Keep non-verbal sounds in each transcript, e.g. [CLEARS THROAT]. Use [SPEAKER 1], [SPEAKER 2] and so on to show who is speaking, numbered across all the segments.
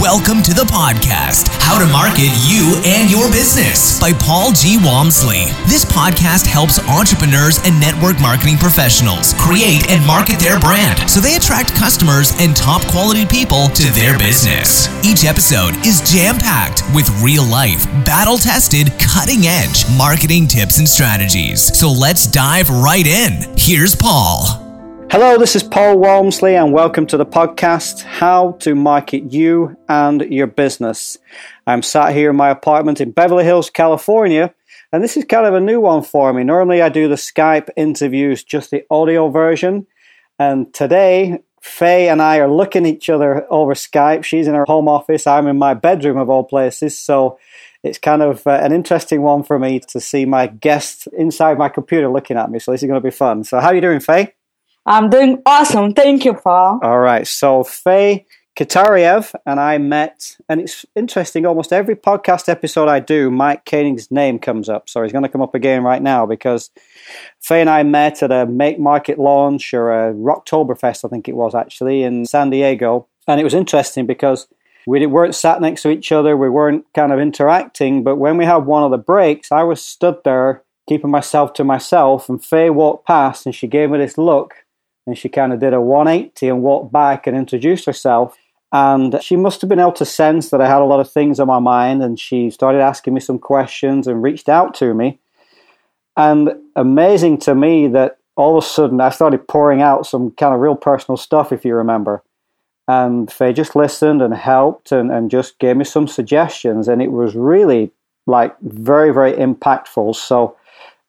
[SPEAKER 1] Welcome to the podcast, How to Market You and Your Business by Paul G. Walmsley. This podcast helps entrepreneurs and network marketing professionals create and market their brand so they attract customers and top quality people to their business. Each episode is jam packed with real life, battle tested, cutting edge marketing tips and strategies. So let's dive right in. Here's Paul.
[SPEAKER 2] Hello, this is Paul Walmsley, and welcome to the podcast How to Market You and Your Business. I'm sat here in my apartment in Beverly Hills, California, and this is kind of a new one for me. Normally, I do the Skype interviews, just the audio version, and today, Faye and I are looking at each other over Skype. She's in her home office, I'm in my bedroom, of all places, so it's kind of uh, an interesting one for me to see my guest inside my computer looking at me. So this is going to be fun. So, how are you doing, Faye?
[SPEAKER 3] I'm doing awesome. Thank you, Paul.
[SPEAKER 2] All right. So Faye Kitariev and I met, and it's interesting. Almost every podcast episode I do, Mike Koenigs' name comes up. So he's going to come up again right now because Faye and I met at a Make Market launch or a Rocktoberfest, I think it was actually, in San Diego. And it was interesting because we weren't sat next to each other, we weren't kind of interacting. But when we had one of the breaks, I was stood there keeping myself to myself, and Faye walked past and she gave me this look and she kind of did a 180 and walked back and introduced herself. And she must have been able to sense that I had a lot of things on my mind, and she started asking me some questions and reached out to me. And amazing to me that all of a sudden I started pouring out some kind of real personal stuff, if you remember. And Faye just listened and helped and, and just gave me some suggestions. And it was really like very, very impactful. So,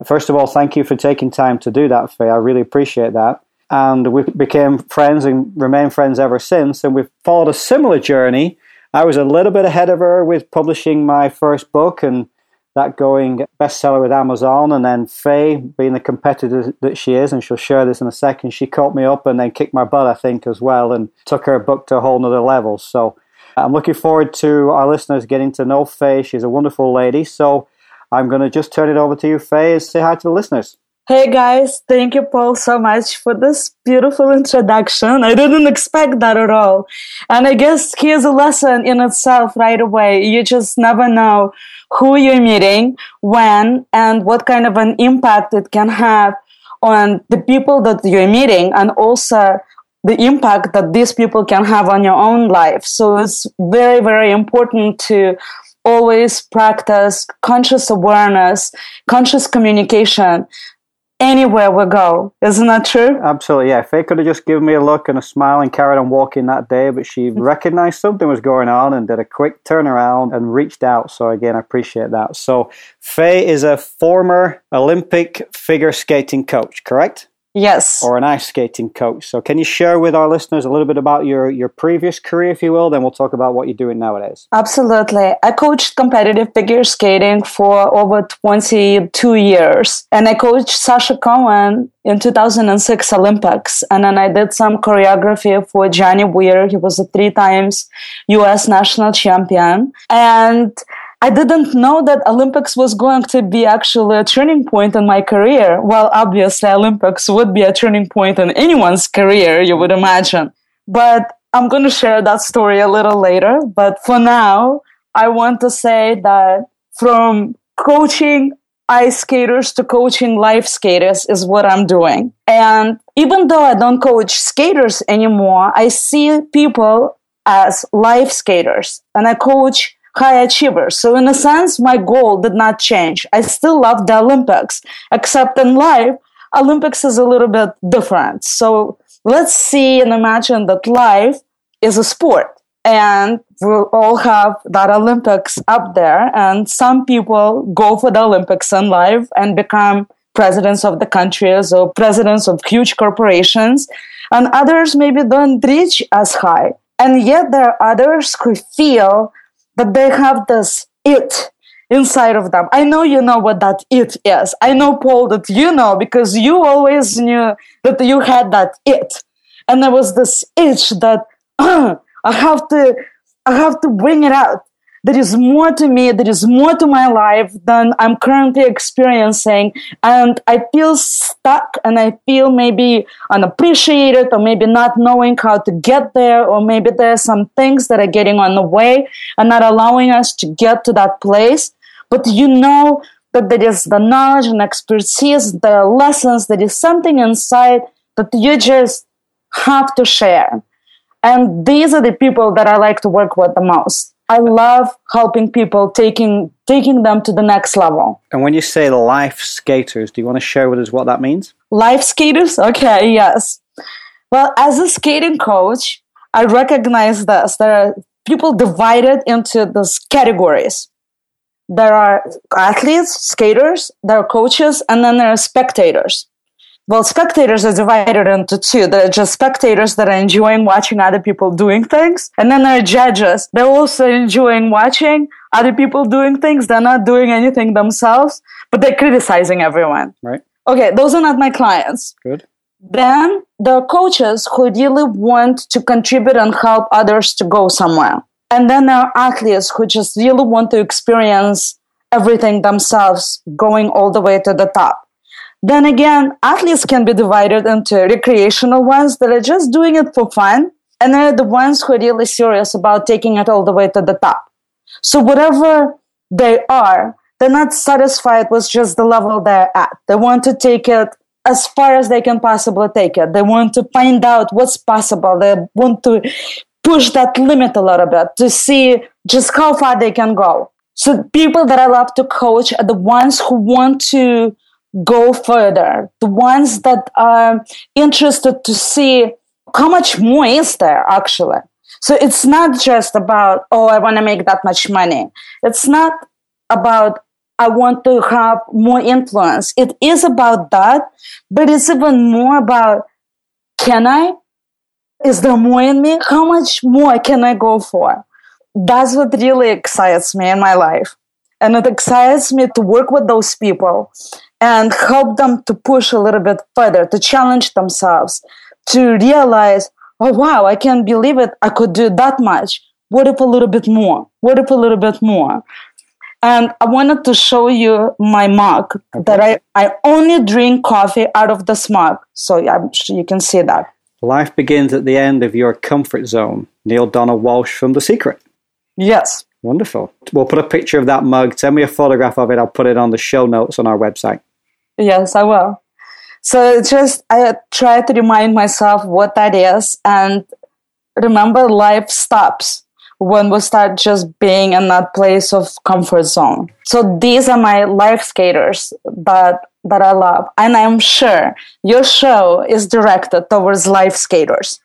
[SPEAKER 2] first of all, thank you for taking time to do that, Faye. I really appreciate that and we became friends and remain friends ever since. And we've followed a similar journey. I was a little bit ahead of her with publishing my first book and that going bestseller with Amazon. And then Faye, being the competitor that she is, and she'll share this in a second, she caught me up and then kicked my butt, I think, as well, and took her book to a whole nother level. So I'm looking forward to our listeners getting to know Faye. She's a wonderful lady. So I'm going to just turn it over to you, Faye, and say hi to the listeners.
[SPEAKER 3] Hey guys, thank you, Paul, so much for this beautiful introduction. I didn't expect that at all. And I guess here's a lesson in itself right away. You just never know who you're meeting, when, and what kind of an impact it can have on the people that you're meeting, and also the impact that these people can have on your own life. So it's very, very important to always practice conscious awareness, conscious communication, anywhere we go. Isn't that true?
[SPEAKER 2] Absolutely, yeah. Faye could have just given me a look and a smile and carried on walking that day, but she mm-hmm. recognized something was going on and did a quick turnaround and reached out. So, again, I appreciate that. So, Faye is a former Olympic figure skating coach, correct?
[SPEAKER 3] Yes.
[SPEAKER 2] Or an ice skating coach. So, can you share with our listeners a little bit about your, your previous career, if you will? Then we'll talk about what you're doing nowadays.
[SPEAKER 3] Absolutely. I coached competitive figure skating for over 22 years. And I coached Sasha Cohen in 2006 Olympics. And then I did some choreography for Johnny Weir. He was a three times US national champion. And I didn't know that Olympics was going to be actually a turning point in my career. Well, obviously, Olympics would be a turning point in anyone's career, you would imagine. But I'm going to share that story a little later. But for now, I want to say that from coaching ice skaters to coaching life skaters is what I'm doing. And even though I don't coach skaters anymore, I see people as life skaters and I coach high achievers. So in a sense, my goal did not change. I still love the Olympics, except in life, Olympics is a little bit different. So let's see and imagine that life is a sport and we'll all have that Olympics up there. And some people go for the Olympics in life and become presidents of the countries or presidents of huge corporations. And others maybe don't reach as high. And yet there are others who feel but they have this it inside of them. I know you know what that it is. I know, Paul, that you know because you always knew that you had that it. And there was this itch that [CLEARS THROAT] I have to I have to bring it out. There is more to me, there is more to my life than I'm currently experiencing. And I feel stuck and I feel maybe unappreciated or maybe not knowing how to get there, or maybe there are some things that are getting on the way and not allowing us to get to that place. But you know that there is the knowledge and expertise, the lessons, there is something inside that you just have to share. And these are the people that I like to work with the most. I love helping people, taking taking them to the next level.
[SPEAKER 2] And when you say life skaters, do you want to share with us what that means?
[SPEAKER 3] Life skaters? Okay, yes. Well, as a skating coach, I recognize this. There are people divided into these categories. There are athletes, skaters, there are coaches, and then there are spectators well, spectators are divided into two. There are just spectators that are enjoying watching other people doing things. And then there are judges. They're also enjoying watching other people doing things. They're not doing anything themselves, but they're criticizing everyone.
[SPEAKER 2] Right.
[SPEAKER 3] Okay, those are not my clients.
[SPEAKER 2] Good.
[SPEAKER 3] Then there are coaches who really want to contribute and help others to go somewhere. And then there are athletes who just really want to experience everything themselves, going all the way to the top. Then again, athletes can be divided into recreational ones that are just doing it for fun, and there are the ones who are really serious about taking it all the way to the top. So, whatever they are, they're not satisfied with just the level they're at. They want to take it as far as they can possibly take it. They want to find out what's possible. They want to push that limit a little bit to see just how far they can go. So, people that I love to coach are the ones who want to go further, the ones that are interested to see how much more is there actually. So it's not just about, oh, I want to make that much money. It's not about, I want to have more influence. It is about that, but it's even more about, can I? Is there more in me? How much more can I go for? That's what really excites me in my life. And it excites me to work with those people and help them to push a little bit further, to challenge themselves, to realize, oh, wow, I can't believe it. I could do that much. What if a little bit more? What if a little bit more? And I wanted to show you my mug okay. that I, I only drink coffee out of this mug. So I'm sure you can see that.
[SPEAKER 2] Life begins at the end of your comfort zone. Neale Donald Walsch from The Secret.
[SPEAKER 3] Yes.
[SPEAKER 2] Wonderful. We'll put a picture of that mug. Send me a photograph of it. I'll put it on the show notes on our website.
[SPEAKER 3] Yes, I will. So just I try to remind myself what that is and remember life stops when we start just being in that place of comfort zone. So these are my life skaters that that I love. And I'm sure your show is directed towards life skaters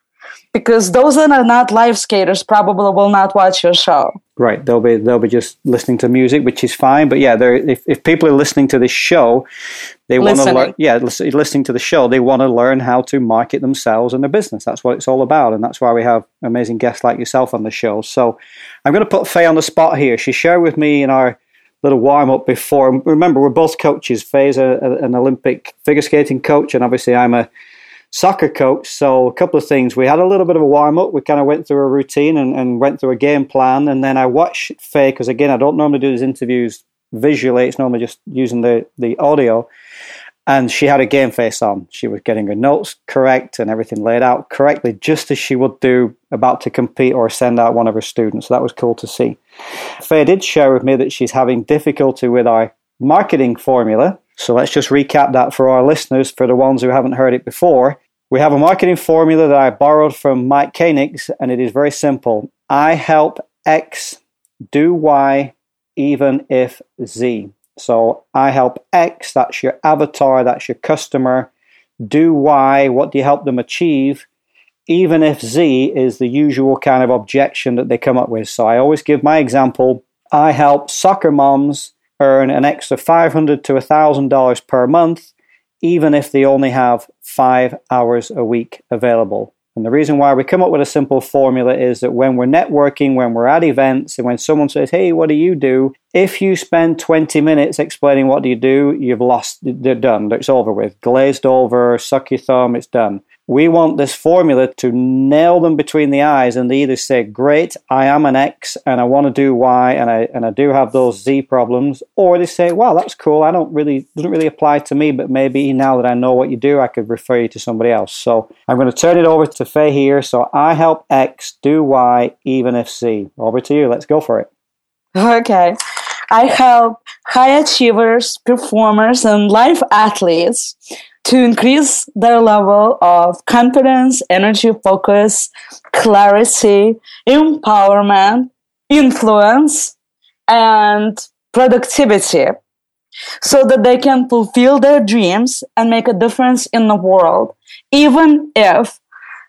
[SPEAKER 3] because those that are not live skaters probably will not watch your show.
[SPEAKER 2] Right, they'll be they'll be just listening to music, which is fine. But yeah, if if people are listening to this show, they want to learn. Yeah, listening to the show, they want to learn how to market themselves and their business. That's what it's all about, and that's why we have amazing guests like yourself on the show. So, I'm going to put Faye on the spot here. She shared with me in our little warm up before. Remember, we're both coaches. Faye's a, a, an Olympic figure skating coach, and obviously, I'm a soccer coach. So a couple of things. We had a little bit of a warm up. We kind of went through a routine and, and went through a game plan. And then I watched Faye because again, I don't normally do these interviews visually. It's normally just using the the audio. And she had a game face on. She was getting her notes correct and everything laid out correctly, just as she would do about to compete or send out one of her students. So that was cool to see. Faye did share with me that she's having difficulty with our marketing formula. So let's just recap that for our listeners, for the ones who haven't heard it before. We have a marketing formula that I borrowed from Mike Koenigs, and it is very simple. I help X do Y even if Z. So I help X, that's your avatar, that's your customer, do Y, what do you help them achieve, even if Z is the usual kind of objection that they come up with. So I always give my example. I help soccer moms earn an extra 500 to $1,000 per month even if they only have five hours a week available. And the reason why we come up with a simple formula is that when we're networking, when we're at events, and when someone says, Hey, what do you do? If you spend 20 minutes explaining what do you do, you've lost, they're done. It's over with. Glazed over, suck your thumb, it's done. We want this formula to nail them between the eyes and they either say, Great, I am an X and I want to do Y and I and I do have those Z problems, or they say, Wow, that's cool. I don't really doesn't really apply to me, but maybe now that I know what you do, I could refer you to somebody else. So I'm going to turn it over to Faye here. So I help X do Y even if Z. Over to you. Let's go for it.
[SPEAKER 3] Okay. I help high achievers, performers, and life athletes to increase their level of confidence, energy, focus, clarity, empowerment, influence, and productivity so that they can fulfill their dreams and make a difference in the world, even if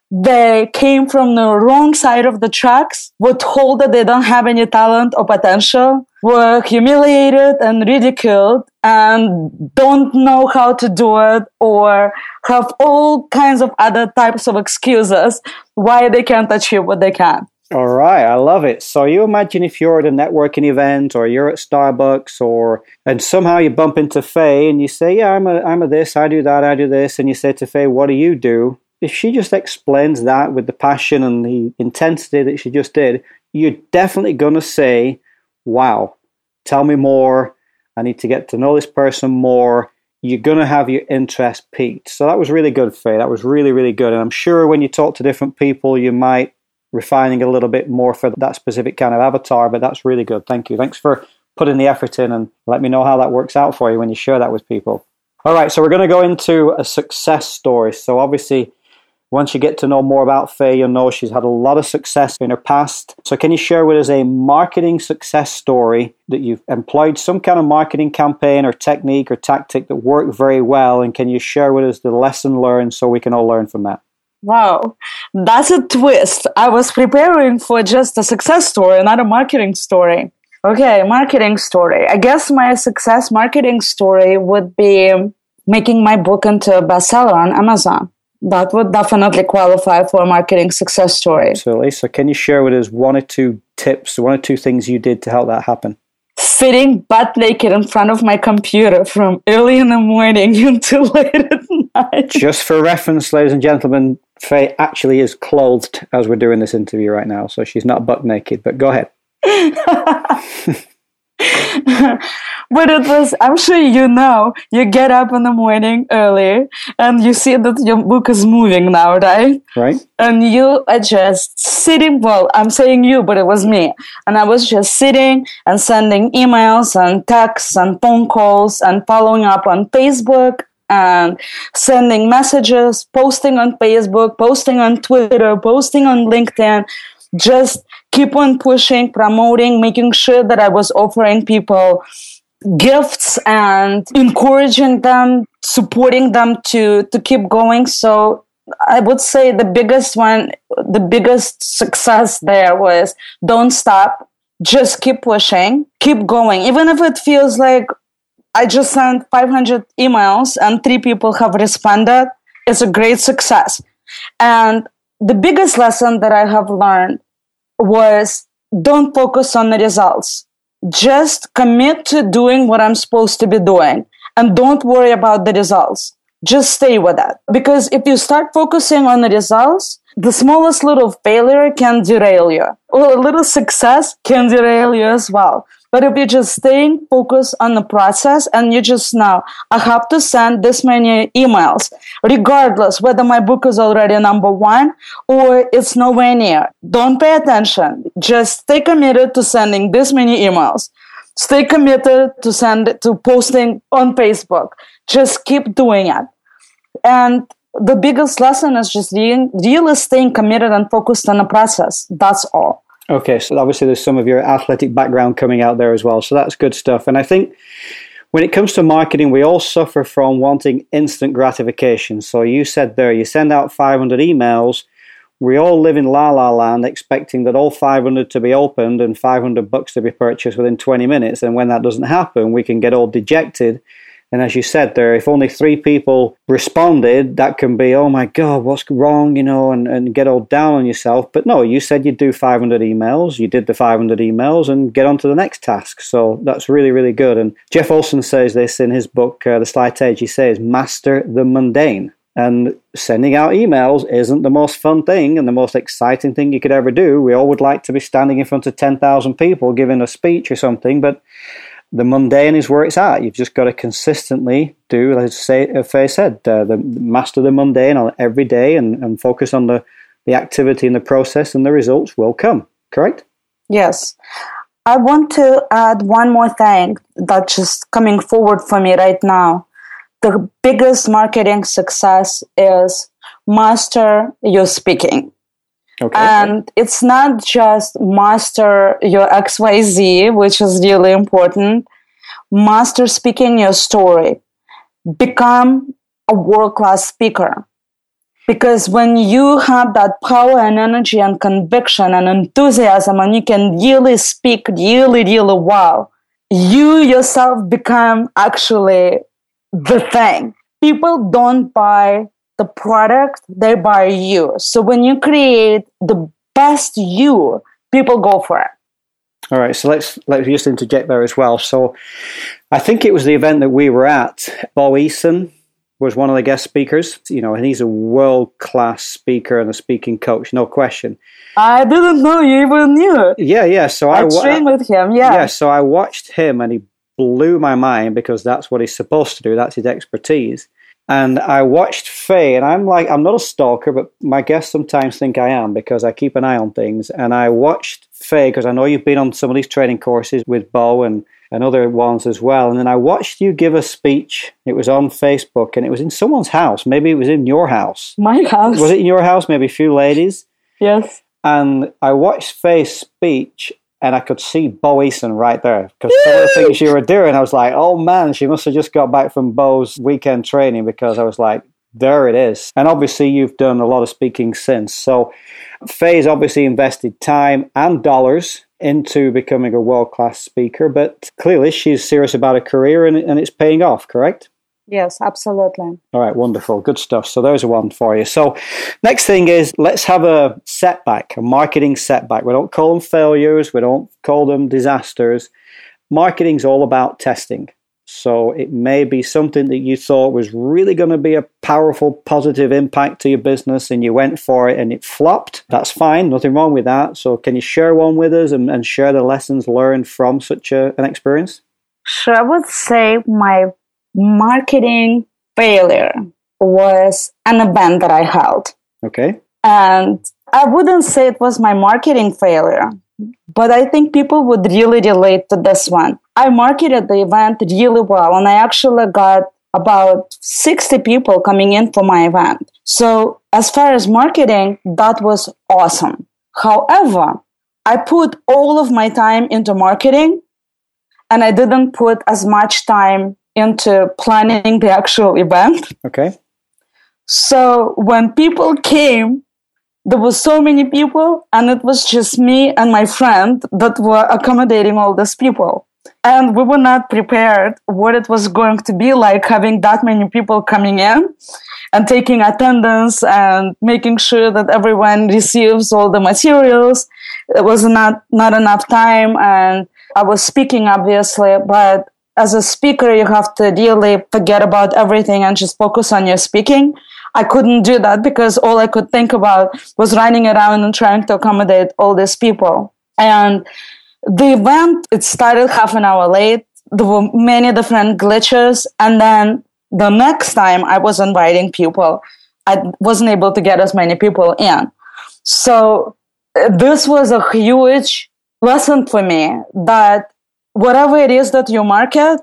[SPEAKER 3] they came from the wrong side of the tracks, were told that they don't have any talent or potential, were humiliated and ridiculed, and don't know how to do it, or have all kinds of other types of excuses why they can't achieve what they can.
[SPEAKER 2] All right, I love it. So you imagine if you're at a networking event or you're at Starbucks or and somehow you bump into Faye and you say, "Yeah, I'm a I'm a this, I do that, I do this," and you say to Faye, "What do you do?" If she just explains that with the passion and the intensity that she just did, you're definitely going to say, wow, tell me more. I need to get to know this person more. You're going to have your interest piqued. So that was really good, Faye. That was really, really good. And I'm sure when you talk to different people, you might refining a little bit more for that specific kind of avatar, but that's really good. Thank you. Thanks for putting the effort in and let me know how that works out for you when you share that with people. All right, so we're going to go into a success story. So obviously, once you get to know more about Faye, you'll know she's had a lot of success in her past. So, can you share with us a marketing success story that you've employed some kind of marketing campaign or technique or tactic that worked very well? And can you share with us the lesson learned so we can all learn from that?
[SPEAKER 3] Wow, that's a twist. I was preparing for just a success story, not a marketing story. Okay, marketing story. I guess my success marketing story would be making my book into a bestseller on Amazon that would definitely qualify for a marketing success story.
[SPEAKER 2] Absolutely. So, can you share with us one or two tips, one or two things you did to help that happen?
[SPEAKER 3] Sitting butt naked in front of my computer from early in the morning [LAUGHS] until late at night.
[SPEAKER 2] Just for reference, ladies and gentlemen, Faye actually is clothed as we're doing this interview right now, so she's not butt naked, but go ahead. [LAUGHS] [LAUGHS]
[SPEAKER 3] but it was i'm sure you know you get up in the morning early and you see that your book is moving now right?
[SPEAKER 2] Right.
[SPEAKER 3] And you are just sitting well i'm saying you but it was me. And i was just sitting and sending emails and texts and phone calls and following up on facebook and sending messages posting on facebook posting on twitter posting on linkedin just keep on pushing promoting making sure that i was offering people gifts and encouraging them, supporting them to to keep going. So I would say the biggest one, the biggest success there was don't stop, just keep pushing, keep going, even if it feels like I just sent 500 emails and three people have responded. It's a great success. And the biggest lesson that I have learned was don't focus on the results just commit to doing what I'm supposed to be doing and don't worry about the results. Just stay with that. Because if you start focusing on the results, the smallest little failure can derail you, or a little success can derail you as well. But if you're just staying focused on the process and you just know, I have to send this many emails, regardless whether my book is already number one or it's nowhere near. Don't pay attention. Just stay committed to sending this many emails. Stay committed to send to posting on Facebook. Just keep doing it. And the biggest lesson is just really staying committed and focused on the process. That's all.
[SPEAKER 2] Okay, so obviously there's some of your athletic background coming out there as well. So that's good stuff. And I think when it comes to marketing, we all suffer from wanting instant gratification. So you said there, you send out 500 emails. We all live in la la land expecting that all 500 to be opened and 500 bucks to be purchased within 20 minutes. And when that doesn't happen, we can get all dejected and as you said there, if only three people responded, that can be, oh my God, what's wrong, you know, and, and get all down on yourself. But no, you said you'd do 500 emails. You did the 500 emails and get on to the next task. So that's really, really good. And Jeff Olson says this in his book, uh, The Slight Edge. He says, master the mundane. And sending out emails isn't the most fun thing and the most exciting thing you could ever do. We all would like to be standing in front of 10,000 people giving a speech or something, but the mundane is where it's at. You've just got to consistently do, as Faye said, uh, the master the mundane on every day and, and focus on the, the activity and the process, and the results will come. Correct?
[SPEAKER 3] Yes. I want to add one more thing that's just coming forward for me right now. The biggest marketing success is master your speaking. Okay. And it's not just master your XYZ, which is really important. Master speaking your story. Become a world class speaker. Because when you have that power and energy and conviction and enthusiasm and you can really speak really, really well, you yourself become actually the thing. People don't buy the product, they buy you. So when you create the best you, people go for it.
[SPEAKER 2] All right, so let's let's just interject there as well. So, I think it was the event that we were at. Bo Eason was one of the guest speakers. You know, and he's a world class speaker and a speaking coach, no question.
[SPEAKER 3] I didn't know you even knew.
[SPEAKER 2] Yeah, yeah. So I,
[SPEAKER 3] I trained with him. Yeah,
[SPEAKER 2] yeah. So I watched him, and he blew my mind because that's what he's supposed to do. That's his expertise. And I watched Faye, and I'm like, I'm not a stalker, but my guests sometimes think I am because I keep an eye on things. And I watched Faye because I know you've been on some of these training courses with Bo and, and other ones as well. And then I watched you give a speech. It was on Facebook and it was in someone's house. Maybe it was in your house.
[SPEAKER 3] My house.
[SPEAKER 2] Was it in your house? Maybe a few ladies?
[SPEAKER 3] Yes.
[SPEAKER 2] And I watched Faye's speech and I could see Bo Eason right there because some of the things you were doing, I was like, oh man, she must have just got back from Bo's weekend training because I was like, there it is. And obviously, you've done a lot of speaking since. So, Faye's obviously invested time and dollars into becoming a world class speaker, but clearly she's serious about a career and, and it's paying off, correct?
[SPEAKER 3] Yes, absolutely.
[SPEAKER 2] All right, wonderful. Good stuff. So there's a one for you. So next thing is let's have a setback, a marketing setback. We don't call them failures, we don't call them disasters. Marketing's all about testing. So it may be something that you thought was really going to be a powerful positive impact to your business and you went for it and it flopped. That's fine, nothing wrong with that. So can you share one with us and, and share the lessons learned from such a, an experience?
[SPEAKER 3] Sure, I would say my marketing failure was an event that I held.
[SPEAKER 2] Okay.
[SPEAKER 3] And I wouldn't say it was my marketing failure, but I think people would really relate to this one. I marketed the event really well, and I actually got about 60 people coming in for my event. So, as far as marketing, that was awesome. However, I put all of my time into marketing and I didn't put as much time into planning the actual event.
[SPEAKER 2] Okay.
[SPEAKER 3] So when people came, there were so many people, and it was just me and my friend that were accommodating all these people. And we were not prepared what it was going to be like having that many people coming in and taking attendance and making sure that everyone receives all the materials. It was not not enough time, and I was speaking obviously, but as a speaker, you have to really forget about everything and just focus on your speaking. I couldn't do that because all I could think about was running around and trying to accommodate all these people. And the event, it started half an hour late. There were many different glitches. And then the next time I was inviting people, I wasn't able to get as many people in. So this was a huge lesson for me that whatever it is that you market,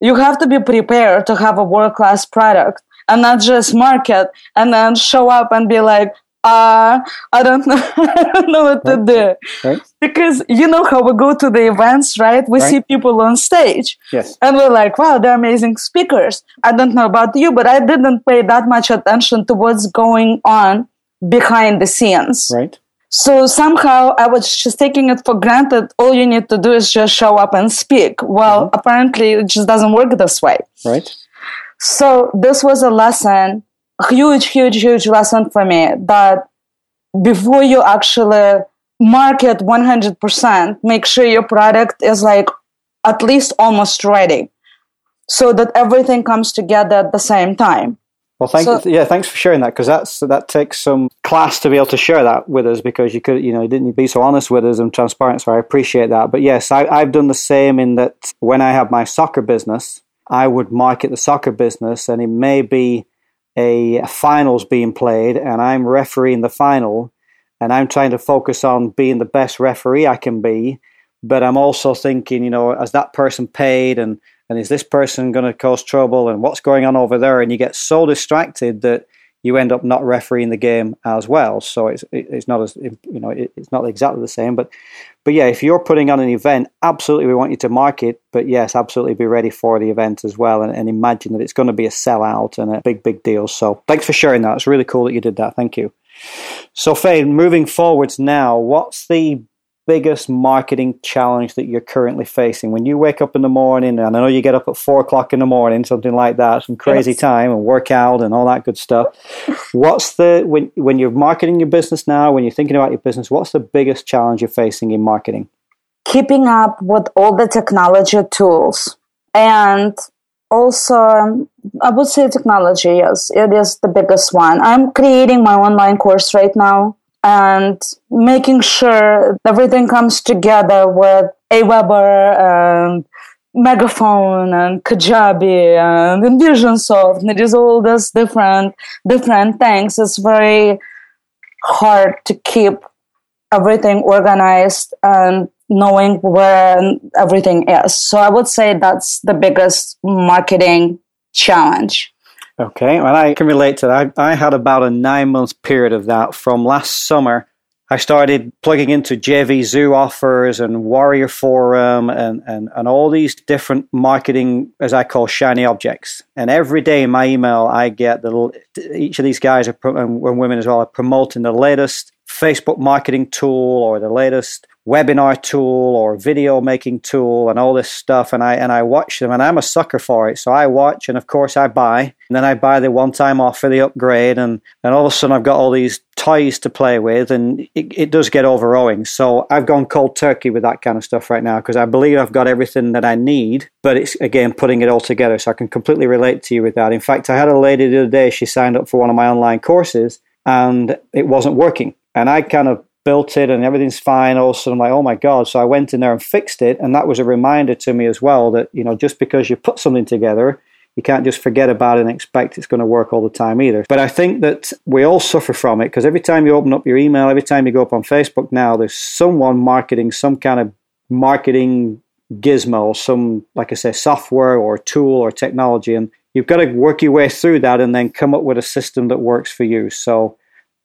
[SPEAKER 3] you have to be prepared to have a world class product and not just market and then show up and be like, uh, I don't [LAUGHS] know, I don't know what right. to do. Right. Because you know how we go to the events, right? We right. see people on stage.
[SPEAKER 2] Yes.
[SPEAKER 3] And we're like, wow, they're amazing speakers. I don't know about you, but I didn't pay that much attention to what's going on behind the scenes.
[SPEAKER 2] Right.
[SPEAKER 3] So somehow I was just taking it for granted. All you need to do is just show up and speak. Well, mm-hmm. apparently it just doesn't work this way.
[SPEAKER 2] Right.
[SPEAKER 3] So this was a lesson, huge, huge, huge lesson for me that before you actually market 100%, make sure your product is like at least almost ready so that everything comes together at the same time.
[SPEAKER 2] Well, thank so, yeah, thanks for sharing that because that's that takes some class to be able to share that with us because you could you know you didn't be so honest with us and transparent. So I appreciate that. But yes, I, I've done the same in that when I have my soccer business, I would market the soccer business, and it may be a, a finals being played, and I'm refereeing the final, and I'm trying to focus on being the best referee I can be. But I'm also thinking, you know, as that person paid and and is this person going to cause trouble and what's going on over there? And you get so distracted that you end up not refereeing the game as well. So it's it's not as you know it's not exactly the same but but yeah if you're putting on an event absolutely we want you to market but yes absolutely be ready for the event as well and, and imagine that it's going to be a sellout and a big big deal. So thanks for sharing that. It's really cool that you did that. Thank you. So Faye moving forwards now what's the biggest marketing challenge that you're currently facing? When you wake up in the morning and i know you get up at four o'clock in the morning something like that some crazy yes. time and workout and all that good stuff. [LAUGHS] What's the when, when you're marketing your business now when you're thinking about your business what's the biggest challenge you're facing in marketing?
[SPEAKER 3] Keeping up with all the technology tools. And also i would say technology yes it is the biggest one. I'm creating my online course right now and making sure everything comes together with Aweber and Megaphone and Kajabi and Infusionsoft. And it is all these different different things. It's very hard to keep everything organized and knowing where everything is. So I would say that's the biggest marketing challenge.
[SPEAKER 2] Okay, well, I can relate to that. I, I had about a nine month period of that from last summer. I started plugging into JVZoo offers and Warrior Forum and, and, and all these different marketing, as I call shiny objects. And every day in my email, I get the each of these guys are, and women as well are promoting the latest Facebook marketing tool or the latest webinar tool or video making tool and all this stuff and I and I watch them and I'm a sucker for it. So I watch and of course I buy. And then I buy the one time offer, the upgrade and, and all of a sudden I've got all these toys to play with and it, it does get overwhelming. So I've gone cold turkey with that kind of stuff right now because I believe I've got everything that I need, but it's again putting it all together. So I can completely relate to you with that. In fact, I had a lady the other day, she signed up for one of my online courses and it wasn't working. And I kind of built it and everything's fine. All Also, I'm like, oh my God. So I went in there and fixed it. And that was a reminder to me as well that, you know, just because you put something together, you can't just forget about it and expect it's going to work all the time either. But I think that we all suffer from it because every time you open up your email, every time you go up on Facebook now, there's someone marketing some kind of marketing gizmo, or some, like I say, software or tool or technology. And you've got to work your way through that and then come up with a system that works for you. So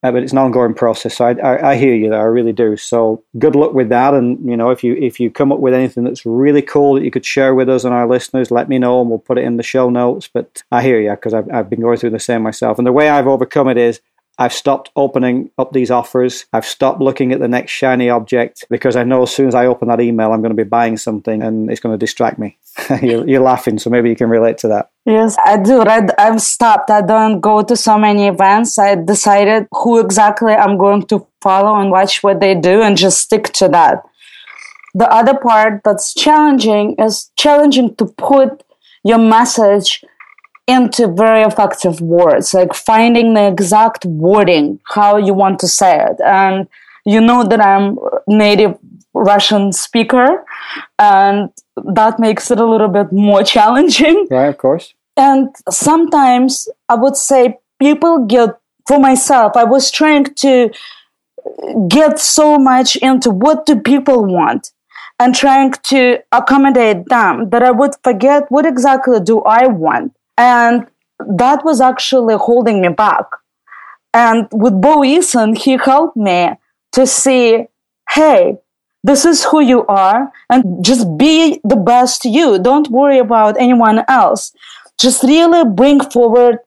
[SPEAKER 2] uh, but it's an ongoing process. So I, I, I, hear you there, I really do. So good luck with that. And you know, if you if you come up with anything that's really cool that you could share with us and our listeners, let me know, and we'll put it in the show notes. But I hear you because I've I've been going through the same myself. And the way I've overcome it is I've stopped opening up these offers. I've stopped looking at the next shiny object because I know as soon as I open that email, I'm going to be buying something and it's going to distract me. [LAUGHS] you're, you're, laughing, so maybe you can relate to that.
[SPEAKER 3] Yes, I do. I, I've stopped. I don't go to so many events. I decided who exactly I'm going to follow and watch what they do and just stick to that. The other part that's challenging is challenging to put your message into very effective words, like finding the exact wording, how you want to say it. And you know that I'm native Russian speaker, and that makes it a little bit more [LAUGHS] challenging.
[SPEAKER 2] Yeah, of course.
[SPEAKER 3] And sometimes I would say people get, for myself, I was trying to get so much into what do people want and trying to accommodate them that I would forget what exactly do I want. And that was actually holding me back. And with Bo Eason, he helped me to see, hey, this is who you are, and just be the best you. Don't worry about anyone else. Just really bring forward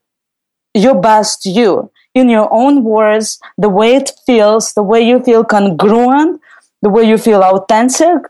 [SPEAKER 3] your best you in your own words, the way it feels, the way you feel congruent, the way you feel authentic,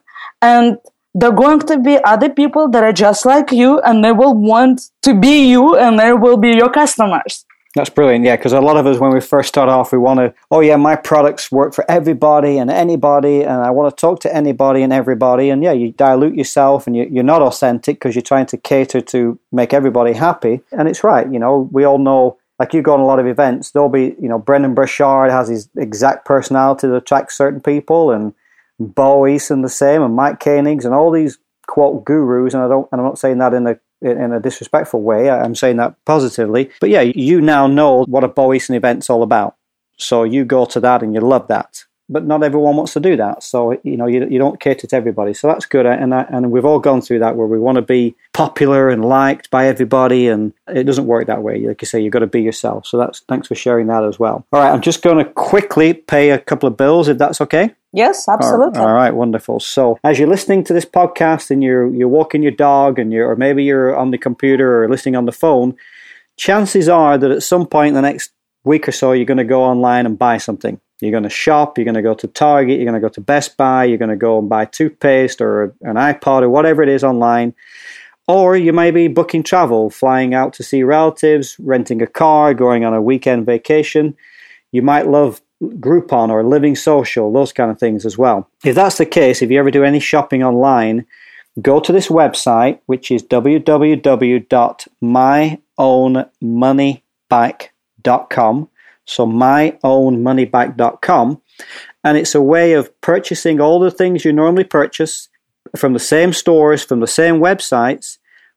[SPEAKER 3] and there are going to be other people that are just like you and they will want to be you and they will be your customers.
[SPEAKER 2] That's brilliant, yeah, because a lot of us, when we first start off, we want to, oh, yeah, my products work for everybody and anybody, and I want to talk to anybody and everybody. And yeah, you dilute yourself and you, are not authentic because you're trying to cater to make everybody happy. And it's right, you know, we all know like you go on a lot of events, there'll be, you know, Brendon Burchard has his exact personality to attract certain people, and Bo Eason the same, and Mike Koenigs, and all these quote gurus. And I don't, and I'm not saying that in a in a disrespectful way. I'm saying that positively. But yeah, you now know what a Bo Eason event's all about. So you go to that and you love that but not everyone wants to do that. So you know you, you don't cater to everybody. So that's good, and and we've all gone through that where we want to be popular and liked by everybody, and it doesn't work that way. Like you say, you've got to be yourself. So that's thanks for sharing that as well. All right, I'm just going to quickly pay a couple of bills if that's okay.
[SPEAKER 3] Yes, absolutely.
[SPEAKER 2] All right, wonderful. So, as you're listening to this podcast and you're you're walking your dog, and you're or maybe you're on the computer or listening on the phone, chances are that at some point in the next week or so, you're going to go online and buy something. You're going to shop, you're going to go to Target, you're going to go to Best Buy, you're going to go and buy toothpaste or an iPod or whatever it is online. Or you may be booking travel, flying out to see relatives, renting a car, going on a weekend vacation. You might love Groupon or Living Social, those kind of things as well. If that's the case, if you ever do any shopping online, go to this website, which is www.myownmoneyback.com so myownmoneyback.com. And it's a way of purchasing all the things you normally purchase from the same stores, from the same websites.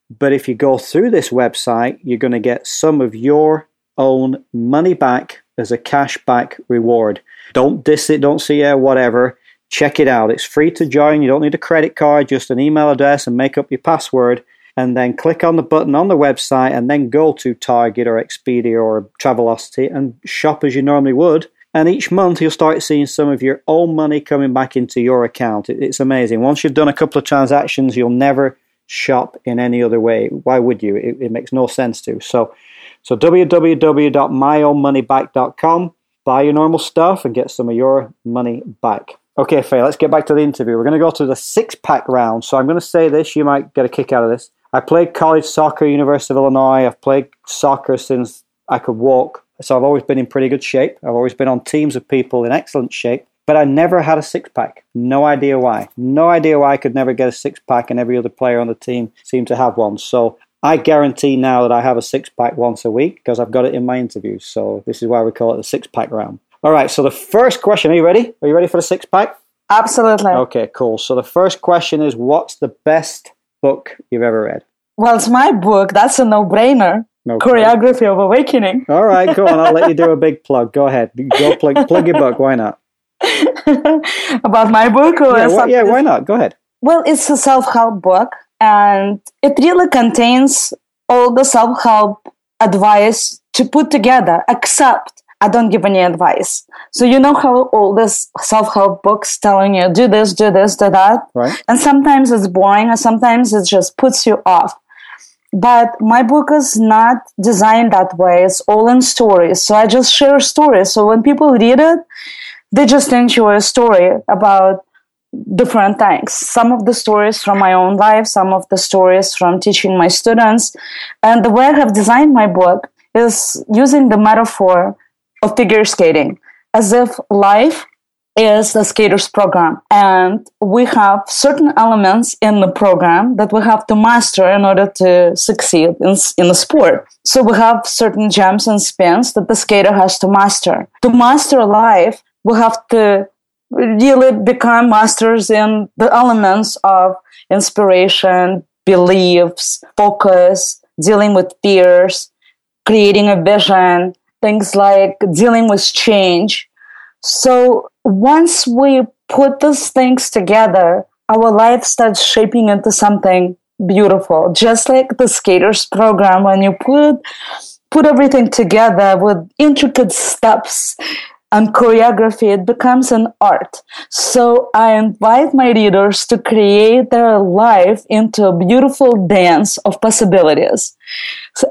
[SPEAKER 2] But if you go through this website, you're going to get some of your own money back as a cash back reward. Don't diss it, don't see it, whatever. Check it out. It's free to join. You don't need a credit card, just an email address and make up your password and then click on the button on the website and then go to Target or Expedia or Travelocity and shop as you normally would. And each month you'll start seeing some of your own money coming back into your account. It's amazing. Once you've done a couple of transactions, you'll never shop in any other way. Why would you? It, it makes no sense to. So, so www.myownmoneyback.com. Buy your normal stuff and get some of your money back. Okay, Faye, let's get back to the interview. We're going to go to the six pack round. So I'm going to say this. You might get a kick out of this. I played college soccer, University of Illinois. I've played soccer since I could walk. So I've always been in pretty good shape. I've always been on teams of people in excellent shape. But I never had a six pack. No idea why. No idea why I could never get a six pack and every other player on the team seemed to have one. So I guarantee now that I have a six pack once a week because I've got it in my interviews. So this is why we call it the six pack round. All right, so the first question, are you ready? Are you ready for the six pack?
[SPEAKER 3] Absolutely.
[SPEAKER 2] Okay, cool. So the first question is what's the best book you've ever read?
[SPEAKER 3] Well, it's my book. That's a no brainer. Okay. Choreography of Awakening.
[SPEAKER 2] All right, go on. I'll let you do a [LAUGHS] big plug. Go ahead. Go plug, plug your book. Why not? [LAUGHS]
[SPEAKER 3] About my book? Or
[SPEAKER 2] yeah, wh- yeah, why not? Go ahead.
[SPEAKER 3] Well, it's a self help book, and it really contains all the self help advice to put together, except I don't give any advice. So you know how all this self-help books telling you do this, do this, do that.
[SPEAKER 2] Right.
[SPEAKER 3] And sometimes it's boring and sometimes it just puts you off. But my book is not designed that way. It's all in stories. So I just share stories. So when people read it, they just enjoy a story about different things. Some of the stories from my own life, some of the stories from teaching my students. And the way I have designed my book is using the metaphor of figure skating as if life is the skaters program and we have certain elements in the program that we have to master in order to succeed in, in the sport so we have certain jumps and spins that the skater has to master to master life we have to really become masters in the elements of inspiration beliefs focus dealing with fears creating a vision things like dealing with change. So once we put those things together, our life starts shaping into something beautiful. Just like the skaters program, when you put put everything together with intricate steps and choreography, it becomes an art. So I invite my readers to create their life into a beautiful dance of possibilities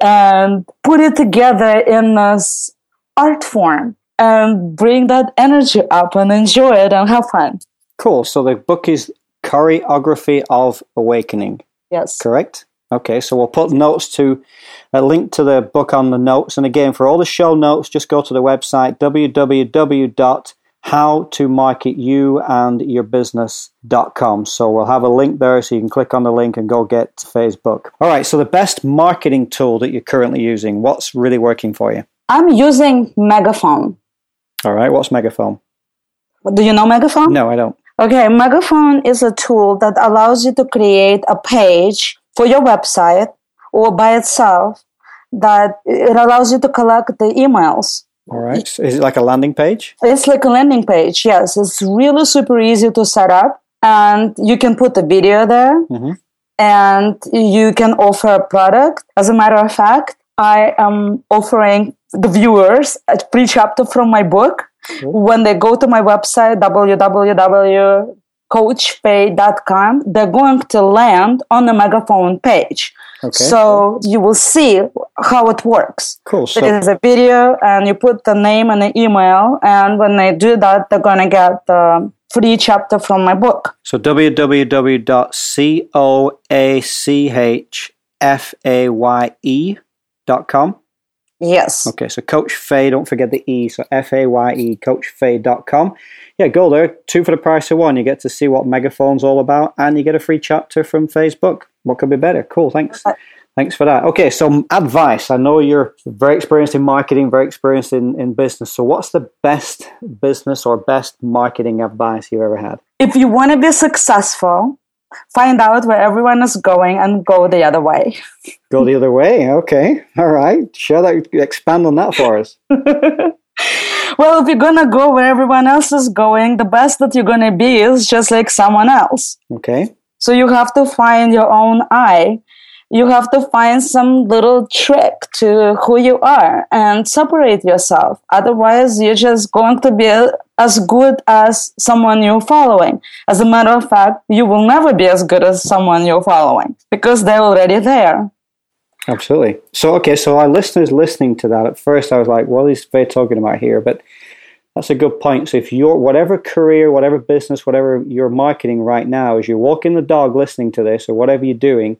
[SPEAKER 3] and put it together in this art form and bring that energy up and enjoy it and have fun.
[SPEAKER 2] Cool. So the book is Choreography of Awakening.
[SPEAKER 3] Yes.
[SPEAKER 2] Correct? Okay, so we'll put notes to a link to the book on the notes. And again, for all the show notes, just go to the website www.howtomarketyouandyourbusiness.com. So we'll have a link there so you can click on the link and go get Faye's book. All right, so the best marketing tool that you're currently using, what's really working for you?
[SPEAKER 3] I'm using Megaphone.
[SPEAKER 2] All right. What's Megaphone?
[SPEAKER 3] Do you know Megaphone?
[SPEAKER 2] No, I don't.
[SPEAKER 3] Okay, Megaphone is a tool that allows you to create a page for your website or by itself that it allows you to collect the emails.
[SPEAKER 2] All right. So is it like a landing page?
[SPEAKER 3] It's like a landing page, yes. It's really super easy to set up and you can put a video there
[SPEAKER 2] Mhm.
[SPEAKER 3] and you can offer a product. As a matter of fact, I am offering the viewers a free chapter from my book when they go to my website www.coachfaye.com they're going to land on the megaphone page
[SPEAKER 2] Okay.
[SPEAKER 3] so you will see how it works
[SPEAKER 2] Cool. So,
[SPEAKER 3] there is a video and you put the name and the email and when they do that they're going to get the free chapter from my book
[SPEAKER 2] so www.coachfaye.com.
[SPEAKER 3] yes
[SPEAKER 2] Okay, so Coach Faye, don't forget the E, so F A Y E, coachfaye.com. Yeah, go there, two for the price of one. You get to see what Megaphone's all about, and you get a free chapter from Faye's book. What could be better? Cool, thanks. Thanks for that. Okay, so advice. I know you're very experienced in marketing, very experienced in, in business. So, what's the best business or best marketing advice you've ever had?
[SPEAKER 3] if you want to be successful find out where everyone is going and go the other way [LAUGHS]
[SPEAKER 2] Go the other way. Okay, all right. Share that, expand on that for us. [LAUGHS]
[SPEAKER 3] well if you're going to go where everyone else is going the best that you're going to be is just like someone else
[SPEAKER 2] Okay,
[SPEAKER 3] So you have to find your own eye. You have to find some little trick to who you are and separate yourself. Otherwise, you're just going to be as good as someone you're following. As a matter of fact, you will never be as good as someone you're following because they're already there.
[SPEAKER 2] Absolutely. So, okay, so our listeners listening to that, at first I was like, what is Faye talking about here? But that's a good point. So, if you're, whatever career, whatever business, whatever you're marketing right now, as you're walking the dog listening to this or whatever you're doing,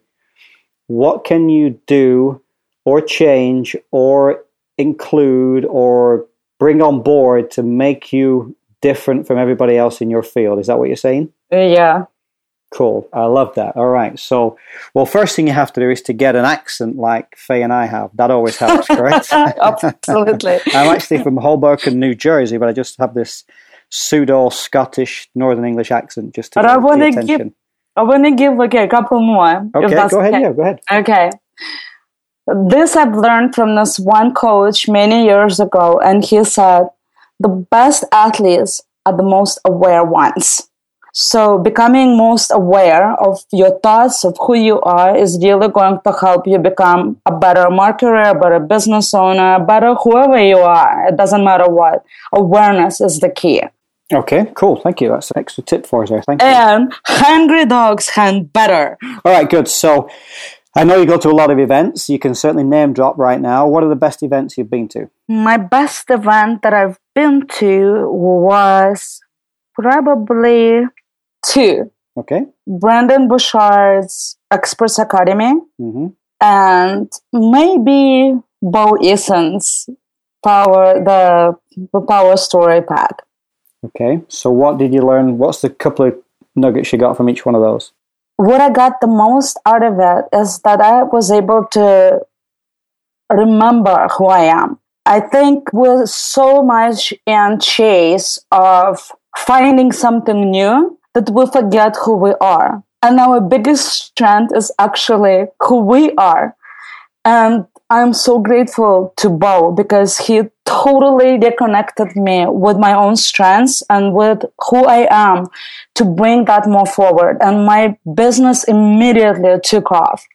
[SPEAKER 2] what can you do or change or include or bring on board to make you different from everybody else in your field? Is that what you're saying?
[SPEAKER 3] Uh, Yeah.
[SPEAKER 2] Cool. I love that. All right. So, well, first thing you have to do is to get an accent like Faye and I have. That always helps, correct? [LAUGHS]
[SPEAKER 3] Absolutely. [LAUGHS]
[SPEAKER 2] I'm actually from Hoboken, New Jersey, but I just have this pseudo Scottish Northern English accent just to
[SPEAKER 3] But I wanna
[SPEAKER 2] attention.
[SPEAKER 3] give- I want to give okay, a couple more.
[SPEAKER 2] okay, go ahead.
[SPEAKER 3] okay.
[SPEAKER 2] Yeah, go ahead.
[SPEAKER 3] Okay. This I've learned from this one coach many years ago, and he said the best athletes are the most aware ones. So, becoming most aware of your thoughts, of who you are, is really going to help you become a better marketer, a better business owner, better whoever you are. It doesn't matter what. Awareness is the key.
[SPEAKER 2] Okay, cool. Thank you. That's an extra tip for us there. Thank you.
[SPEAKER 3] And hungry dogs hunt better.
[SPEAKER 2] All right, good. So, I know you go to a lot of events. You can certainly name drop right now. What are the best events you've been to?
[SPEAKER 3] My best event that I've been to was probably two.
[SPEAKER 2] Okay.
[SPEAKER 3] Brendon Burchard's Experts Academy
[SPEAKER 2] hmm
[SPEAKER 3] and maybe Bo Eason's Power the, the Power Story Pack.
[SPEAKER 2] Okay. So, what did you learn? What's the couple of nuggets you got from each one of those?
[SPEAKER 3] What I got the most out of it is that I was able to remember who I am. I think we're so much in chase of finding something new that we forget who we are. And our biggest strength is actually who we are. And I'm so grateful to Bo because he totally reconnected me with my own strengths and with who I am to bring that more forward. And my business immediately took off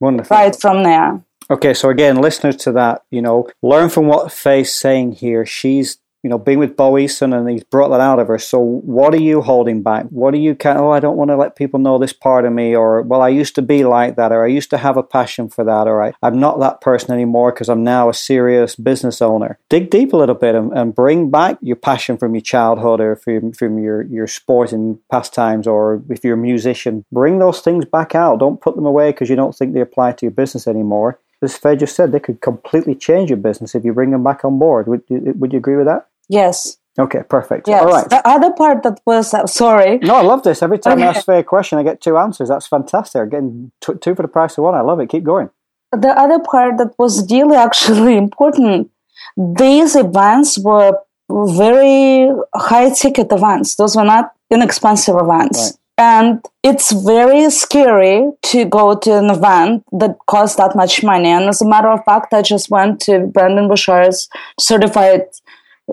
[SPEAKER 2] Wonderful.
[SPEAKER 3] right from there.
[SPEAKER 2] Okay, so again, listeners to that, you know, learn from what Faye's saying here. She's, you know, been with Bo Eason and he's brought that out of her. So what are you holding back? What are you kind oh, I don't want to let people know this part of me, or well, I used to be like that, or I used to have a passion for that, or I, I'm not that person anymore because I'm now a serious business owner. Dig deep a little bit and, and bring back your passion from your childhood or from, from your, your sporting pastimes, or if you're a musician, bring those things back out. Don't put them away because you don't think they apply to your business anymore as Faye just said, they could completely change your business if you bring them back on board. Would you, would you agree with that?
[SPEAKER 3] Yes.
[SPEAKER 2] Okay, perfect.
[SPEAKER 3] Yes.
[SPEAKER 2] All right.
[SPEAKER 3] The other part that was, uh, sorry,
[SPEAKER 2] No, I love this. Every time I ask a question, I get two answers. That's fantastic. I'm getting t- two for the price of one. I love it. Keep going.
[SPEAKER 3] the other part that was really actually [LAUGHS] important these events were very high ticket events. Those were not inexpensive events. Right. And it's very scary to go to an event that costs that much money. And as a matter of fact, I just went to Brendon Burchard's certified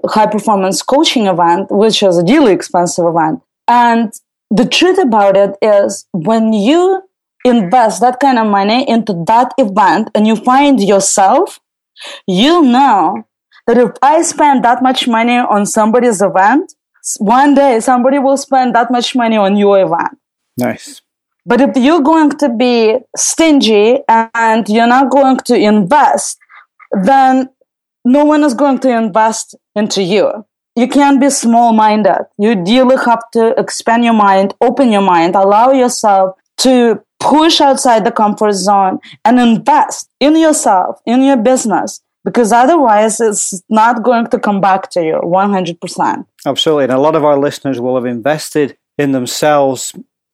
[SPEAKER 3] high performance coaching event, which is a really expensive event. And the truth about it is when you invest that kind of money into that event and you find yourself, you know that if I spend that much money on somebody's event, one day somebody will spend that much money on your event.
[SPEAKER 2] Nice.
[SPEAKER 3] But if you're going to be stingy and you're not going to invest, then no one is going to invest into you. You can't be small minded. You really have to expand your mind, open your mind, allow yourself to push outside the comfort zone and invest in yourself, in your business, because otherwise it's not going to come back to you 100%.
[SPEAKER 2] Absolutely. And a lot of our listeners will have invested in themselves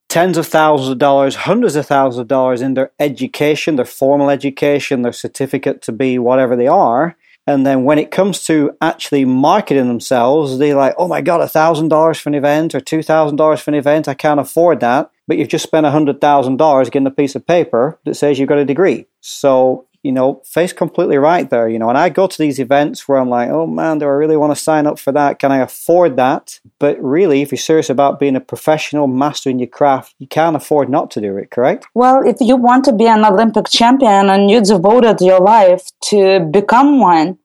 [SPEAKER 2] tens of thousands of dollars, hundreds of thousands of dollars in their education, their formal education, their certificate to be whatever they are. And then when it comes to actually marketing themselves, they're like, oh my God, $1,000 for an event or $2,000 for an event. I can't afford that. But you've just spent $100,000 getting a piece of paper that says you've got a degree. So you know, Faye's completely right there, you know. And I go to these events where I'm like, oh man, do I really want to sign up for that? Can I afford that? But really, if you're serious about being a professional mastering your craft, you can't afford not to do it, correct?
[SPEAKER 3] Well, if you want to be an Olympic champion and you devoted your life to become one,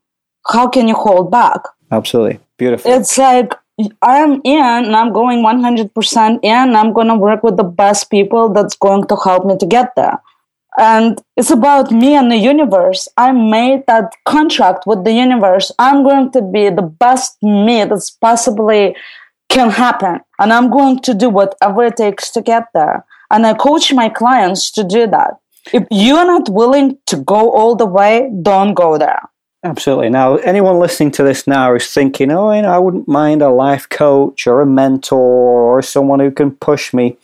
[SPEAKER 3] how can you hold back?
[SPEAKER 2] Absolutely. Beautiful.
[SPEAKER 3] It's like I'm in and I'm going 100% in. I'm going to work with the best people that's going to help me to get there and it's about me and the universe. I made that contract with the universe. I'm going to be the best me that's possibly can happen. And I'm going to do whatever it takes to get there. And I coach my clients to do that. If you're not willing to go all the way, don't go there.
[SPEAKER 2] Absolutely. Now, anyone listening to this now is thinking, oh, you know, I wouldn't mind a life coach or a mentor or someone who can push me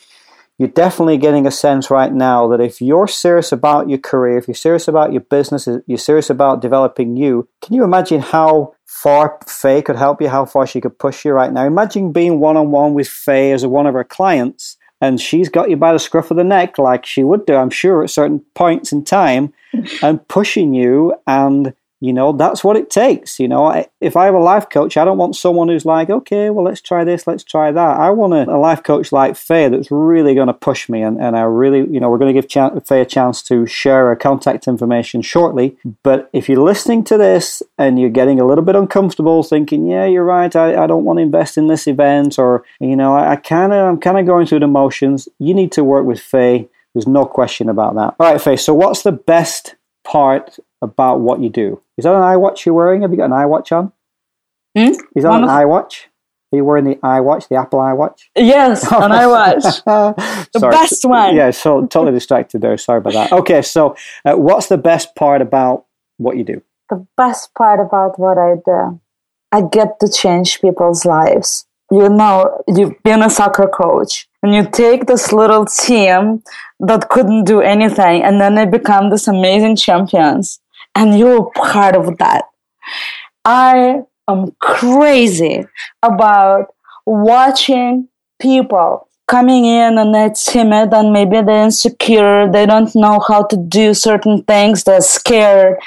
[SPEAKER 2] you're definitely getting a sense right now that if you're serious about your career, if you're serious about your business, you're serious about developing you, can you imagine how far Faye could help you, how far she could push you right now? Imagine being one on one with Faye as one of her clients, and she's got you by the scruff of the neck, like she would do, I'm sure, at certain points in time, [LAUGHS] and pushing you and you know that's what it takes you know. If i have a life coach i don't want someone who's like okay well let's try this let's try that. I want a, a life coach like faye that's really going to push me and, and i really you know we're going to give Ch- faye a chance to share her contact information shortly. But if you're listening to this and you're getting a little bit uncomfortable thinking yeah you're right i, I don't want to invest in this event or you know i, kind of i'm kind of going through the motions you need to work with faye. There's no question about that. All right faye so what's the best part about what you do. Is that an iWatch you're wearing? Have you got an iWatch on?
[SPEAKER 3] Hmm?
[SPEAKER 2] Is that One an iWatch? Are you wearing the iWatch, the Apple iWatch?
[SPEAKER 3] Yes, an [LAUGHS] iWatch. the Sorry. best one.
[SPEAKER 2] Yeah, so totally distracted there. Sorry about that. Okay, so uh, what's the best part about what you do?
[SPEAKER 3] The best part about what I do, I get to change people's lives. You know, you've been a soccer coach and you take this little team that couldn't do anything and then they become this amazing champions and you're part of that. I am crazy about watching people coming in and they're timid and maybe they're insecure, they don't know how to do certain things, they're scared,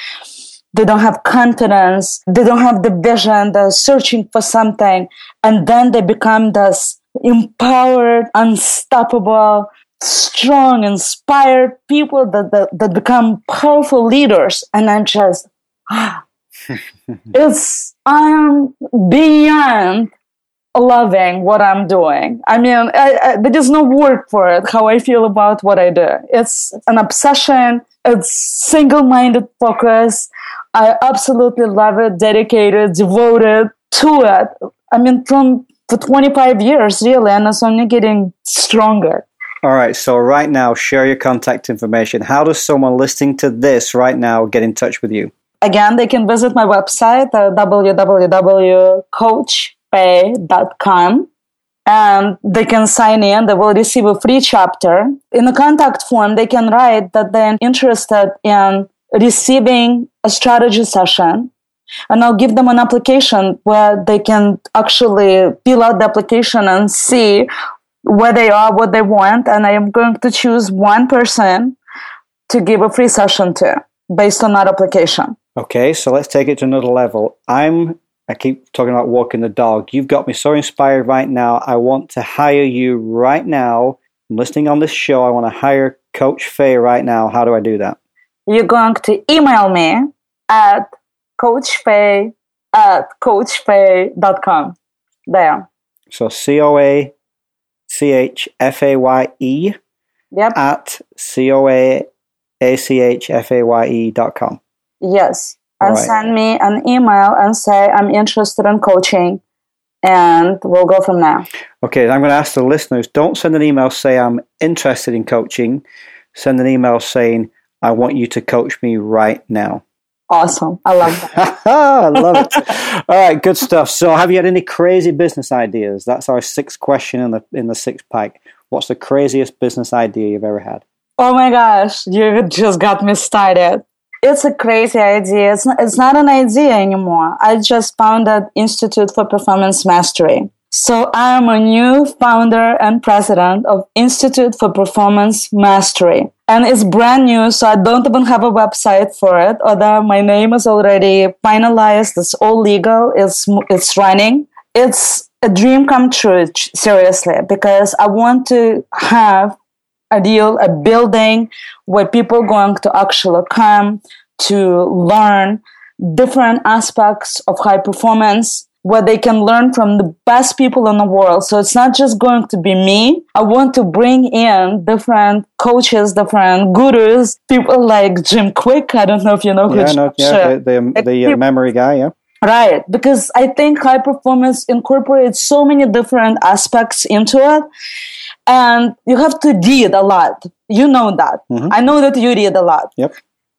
[SPEAKER 3] they don't have confidence, they don't have the vision, they're searching for something, and then they become this empowered, unstoppable, strong, inspired people that, that, that become powerful leaders. And I'm just, ah, [LAUGHS] it's, I'm beyond loving what I'm doing. I mean, I, I, there is no word for it, how I feel about what I do. It's an obsession, it's single minded focus. I absolutely love it, dedicated, devoted to it. I mean, from for 25 years, really, and it's only getting stronger.
[SPEAKER 2] All right. So, right now, share your contact information. How does someone listening to this right now get in touch with you?
[SPEAKER 3] Again, they can visit my website, uh, www.coachfaye.com, and they can sign in. They will receive a free chapter. In the contact form, they can write that they're interested in receiving a strategy session and I'll give them an application where they can actually fill out the application and see where they are, what they want, and I am going to choose one person to give a free session to based on that application.
[SPEAKER 2] Okay, so let's take it to another level. I'm I keep talking about walking the dog. You've got me so inspired right now. I want to hire you right now. I'm listening on this show. I want to hire Coach Faye right now. How do I do that?
[SPEAKER 3] You're going to email me at coachfaye at coachfaye.com. There.
[SPEAKER 2] So C O A C H F A Y E
[SPEAKER 3] Yep.
[SPEAKER 2] at C O A A C H F A Y E dot com.
[SPEAKER 3] Yes. And
[SPEAKER 2] Right.
[SPEAKER 3] send me an email and say, I'm interested in coaching. And we'll go from there.
[SPEAKER 2] Okay, I'm going to ask the listeners don't send an email say I'm interested in coaching. Send an email saying I want you to coach me right now.
[SPEAKER 3] Awesome. I love that. [LAUGHS]
[SPEAKER 2] I love it. All right, good stuff. So, have you had any crazy business ideas? That's our sixth question in the in the six pack. What's the craziest business idea you've ever had?
[SPEAKER 3] oh my gosh, you just got me started. It's a crazy idea. It's not, it's not an idea anymore. I just founded Institute for Performance Mastery. So I am a new founder and president of Institute for Performance Mastery. And it's brand new, so I don't even have a website for it, although my name is already finalized. It's all legal. It's, it's running. It's a dream come true, seriously, because I want to have a deal, a building where people going to actually come to learn different aspects of high performance where they can learn from the best people in the world. So it's not just going to be me. I want to bring in different coaches, different gurus, people like Jim Kwik. I don't know if you know who
[SPEAKER 2] Yeah,
[SPEAKER 3] Jim
[SPEAKER 2] no, yeah, the the, the uh, memory guy. Yeah,
[SPEAKER 3] Right, because I think high performance incorporates so many different aspects into it, and you have to read a lot. You know that.
[SPEAKER 2] Mhm.
[SPEAKER 3] I know that you read a lot.
[SPEAKER 2] Yep.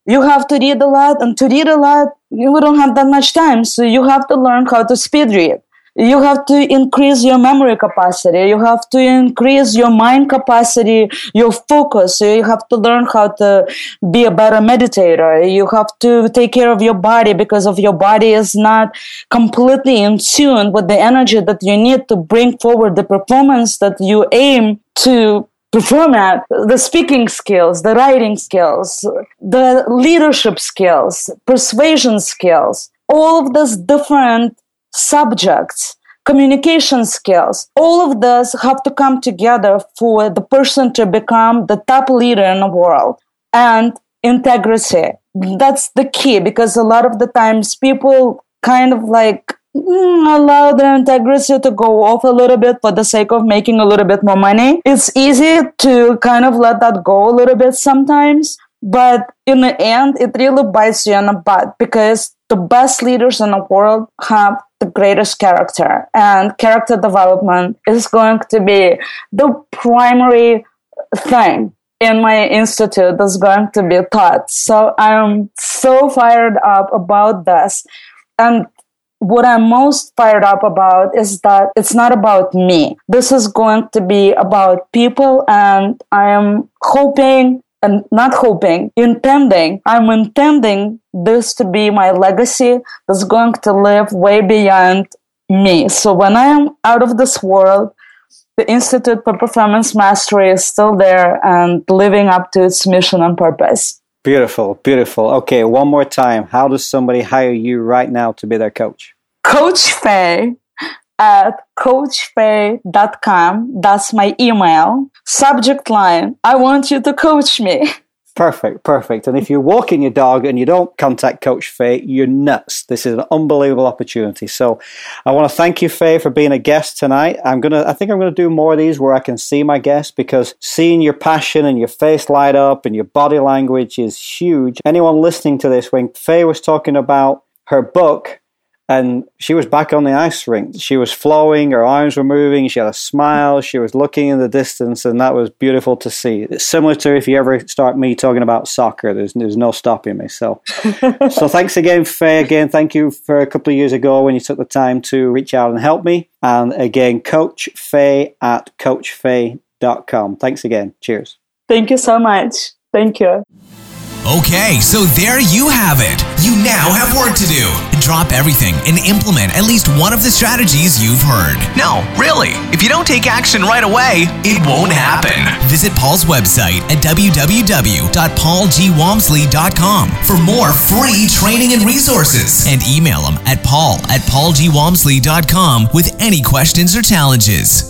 [SPEAKER 3] You have to read a lot, and to read a lot, you don't have that much time. So you have to learn how to speed read. You have to increase your memory capacity. You have to increase your mind capacity, your focus. You have to learn how to be a better meditator. You have to take care of your body because of your body is not completely in tune with the energy that you need to bring forward the performance that you aim to perform at the speaking skills the writing skills the leadership skills persuasion skills all of those different subjects communication skills all of this have to come together for the person to become the top leader in the world and integrity. That's the key because a lot of the times people kind of like Mm, allow their integrity to go off a little bit for the sake of making a little bit more money. It's easy to kind of let that go a little bit sometimes, but in the end, it really bites you in the butt because the best leaders in the world have the greatest character, and character development is going to be the primary thing in my institute that's going to be taught. So I'm so fired up about this. And what I'm most fired up about is that it's not about me. This is going to be about people, and I am hoping and not hoping, intending, I'm intending this to be my legacy that's going to live way beyond me. So when I am out of this world, the Institute for Performance Mastery is still there and living up to its mission and purpose.
[SPEAKER 2] Beautiful, beautiful. Okay, one more time. How does somebody hire you right now to be their coach?
[SPEAKER 3] Coach Faye at coachfaye.com. That's my email. Subject line I want you to coach me. [LAUGHS]
[SPEAKER 2] Perfect, perfect. And if you're walking your dog and you don't contact Coach Faye, you're nuts. This is an unbelievable opportunity. So I want to thank you, Faye, for being a guest tonight. I'm gonna I think I'm gonna do more of these where I can see my guests because seeing your passion and your face light up and your body language is huge. Anyone listening to this, when Faye was talking about her book, and she was back on the ice rink. She was flowing, her arms were moving, she had a smile, she was looking in the distance, and that was beautiful to see. It's similar to if you ever start me talking about soccer, there's, there's no stopping me. So, [LAUGHS] so thanks again, Faye. Again, thank you for a couple of years ago when you took the time to reach out and help me. And again, Coach Faye at coachfaye.com. Thanks again. Cheers.
[SPEAKER 3] Thank you so much. Thank you.
[SPEAKER 1] Okay, so there you have it. You now have work to do. Drop everything and implement at least one of the strategies you've heard. No, really. If you don't take action right away, it won't happen. Visit Paul's website at www.paulgwalmsley.com for more free training and resources. And email him at paul at paulgwalmsley.com with any questions or challenges.